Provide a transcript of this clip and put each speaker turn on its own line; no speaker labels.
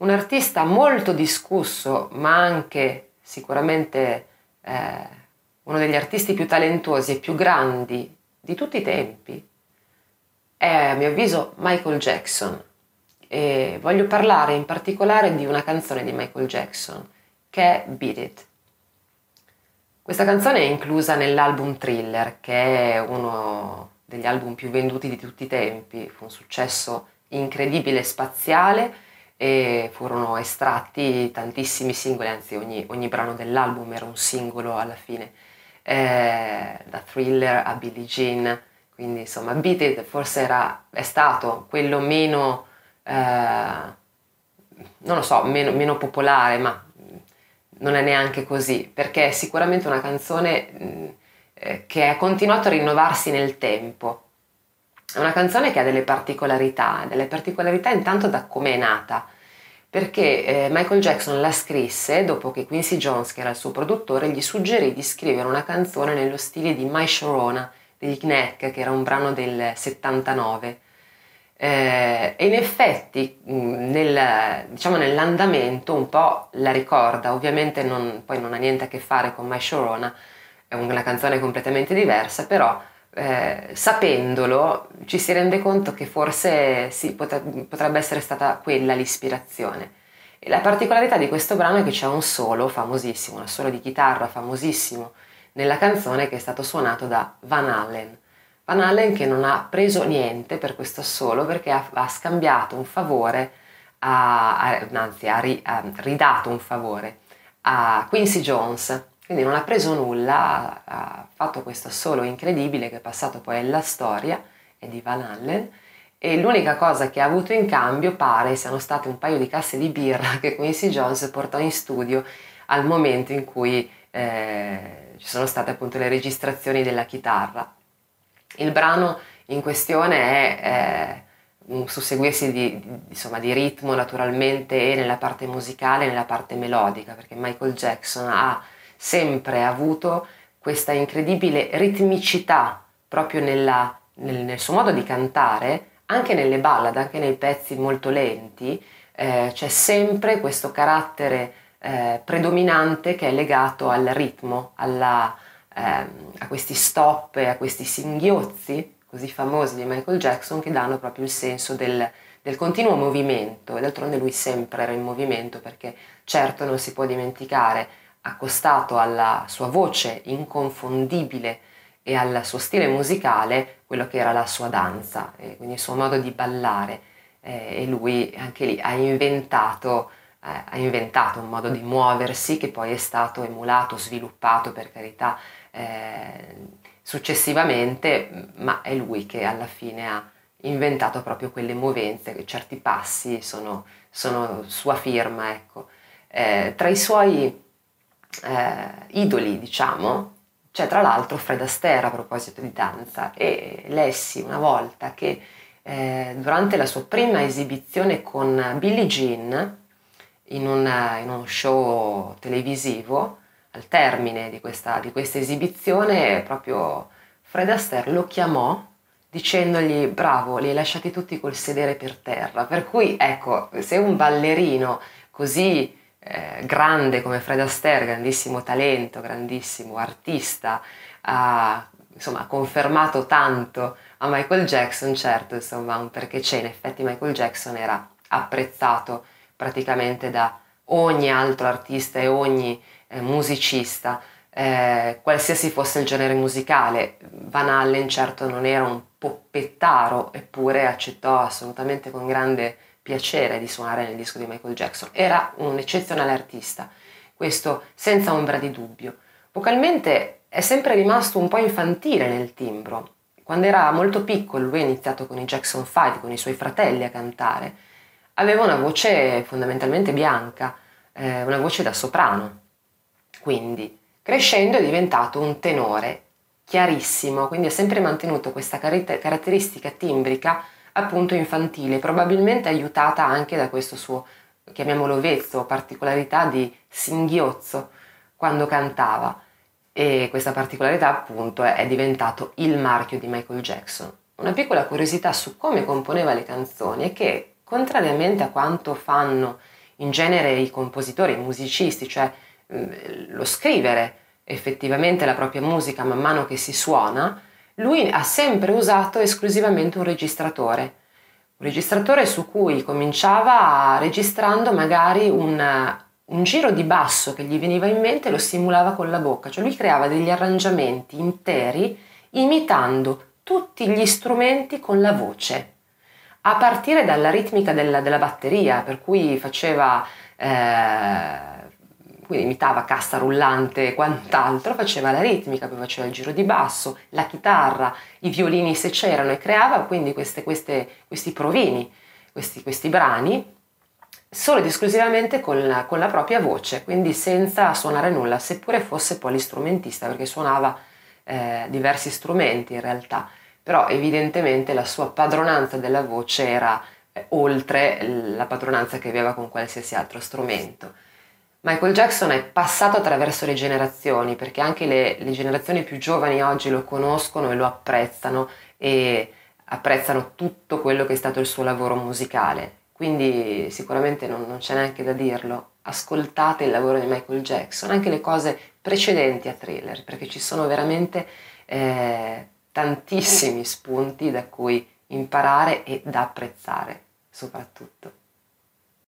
un artista molto discusso, ma anche sicuramente eh, uno degli artisti più talentuosi e più grandi di tutti i tempi, è a mio avviso Michael Jackson. E voglio parlare in particolare di una canzone di Michael Jackson, che è Beat It. Questa canzone è inclusa nell'album Thriller, che è uno degli album più venduti di tutti i tempi, fu un successo incredibile spaziale e furono estratti tantissimi singoli, anzi ogni, ogni brano dell'album era un singolo alla fine, eh, da Thriller a Billie Jean, quindi insomma Beat It forse era, è stato quello meno, eh, non lo so, meno, meno popolare, ma non è neanche così, perché è sicuramente una canzone eh, che ha continuato a rinnovarsi nel tempo. È una canzone che ha delle particolarità, delle particolarità intanto da come è nata, perché eh, Michael Jackson la scrisse dopo che Quincy Jones, che era il suo produttore, gli suggerì di scrivere una canzone nello stile di My Sharona degli Knack, che era un brano del 79 eh, e in effetti nel, diciamo, nell'andamento un po' la ricorda, ovviamente non, poi non ha niente a che fare con My Sharona, è una canzone completamente diversa, però eh, sapendolo ci si rende conto che forse sì, potrebbe essere stata quella l'ispirazione. E la particolarità di questo brano è che c'è un solo famosissimo, un solo di chitarra famosissimo nella canzone che è stato suonato da Van Allen. Van Allen che non ha preso niente per questo assolo perché ha, ha scambiato un favore, a, a, anzi ha, ri, ha, ridato un favore a Quincy Jones, quindi non ha preso nulla, ha fatto questo assolo incredibile che è passato poi alla storia, è di Van Allen, e l'unica cosa che ha avuto in cambio pare siano state un paio di casse di birra che Quincy Jones portò in studio al momento in cui eh, ci sono state appunto le registrazioni della chitarra. Il brano in questione è eh, un susseguirsi di, di, insomma, di ritmo naturalmente e nella parte musicale e nella parte melodica, perché Michael Jackson ha sempre avuto questa incredibile ritmicità proprio nella, nel, nel, suo modo di cantare, anche nelle ballad, anche nei pezzi molto lenti, eh, c'è sempre questo carattere eh, predominante che è legato al ritmo, alla, ehm, a questi stop a questi singhiozzi così famosi di Michael Jackson che danno proprio il senso del, del continuo movimento. E d'altronde lui sempre era in movimento perché certo non si può dimenticare accostato alla sua voce inconfondibile e al suo stile musicale quello che era la sua danza, e quindi il suo modo di ballare eh, e lui anche lì ha inventato, eh, ha inventato un modo di muoversi che poi è stato emulato, sviluppato per carità eh, successivamente, ma è lui che alla fine ha inventato proprio quelle movenze, certi passi sono, sono sua firma. Ecco. Eh, tra i suoi eh, idoli, diciamo, c'è tra l'altro Fred Astaire a proposito di danza e lessi una volta che eh, durante la sua prima esibizione con Billie Jean in, una, in uno show televisivo al termine di questa, di questa esibizione, proprio Fred Astaire lo chiamò dicendogli bravo, li hai lasciati tutti col sedere per terra. Per cui, ecco, se un ballerino così eh, grande come Fred Astaire, grandissimo talento, grandissimo artista, ha insomma, confermato tanto a Michael Jackson, certo, insomma, un perché c'è, in effetti Michael Jackson era apprezzato praticamente da ogni altro artista e ogni eh, musicista, eh, qualsiasi fosse il genere musicale. Van Allen certo non era un poppettaro, eppure accettò assolutamente con grande piacere di suonare nel disco di Michael Jackson. Era un eccezionale artista, questo senza ombra di dubbio. Vocalmente è sempre rimasto un po' infantile nel timbro. Quando era molto piccolo, lui ha iniziato con i Jackson 5, con i suoi fratelli a cantare. Aveva una voce fondamentalmente bianca, eh, una voce da soprano. Quindi, crescendo è diventato un tenore chiarissimo, quindi ha sempre mantenuto questa caratteristica timbrica appunto infantile, probabilmente aiutata anche da questo suo, chiamiamolo vezzo, particolarità di singhiozzo quando cantava. E questa particolarità appunto è diventato il marchio di Michael Jackson. Una piccola curiosità su come componeva le canzoni è che, contrariamente a quanto fanno in genere i compositori, i musicisti, cioè mm, lo scrivere effettivamente la propria musica man mano che si suona, lui ha sempre usato esclusivamente un registratore. Un registratore su cui cominciava registrando magari un, un giro di basso che gli veniva in mente e lo simulava con la bocca, cioè lui creava degli arrangiamenti interi imitando tutti gli strumenti con la voce, a partire dalla ritmica della, della batteria, per cui faceva... Eh, quindi imitava cassa rullante e quant'altro, faceva la ritmica, poi faceva il giro di basso, la chitarra, i violini se c'erano e creava quindi queste, queste, questi provini, questi, questi, brani solo ed esclusivamente con la, con la, propria voce, quindi senza suonare nulla, seppure fosse polistrumentista perché suonava eh, diversi strumenti in realtà, però evidentemente la sua padronanza della voce era eh, oltre la padronanza che aveva con qualsiasi altro strumento. Michael Jackson è passato attraverso le generazioni perché anche le, le, generazioni più giovani oggi lo conoscono e lo apprezzano e apprezzano tutto quello che è stato il suo lavoro musicale. Quindi sicuramente non, non c'è neanche da dirlo. Ascoltate il lavoro di Michael Jackson, anche le cose precedenti a thriller, perché ci sono veramente eh, tantissimi spunti da cui imparare e da apprezzare soprattutto.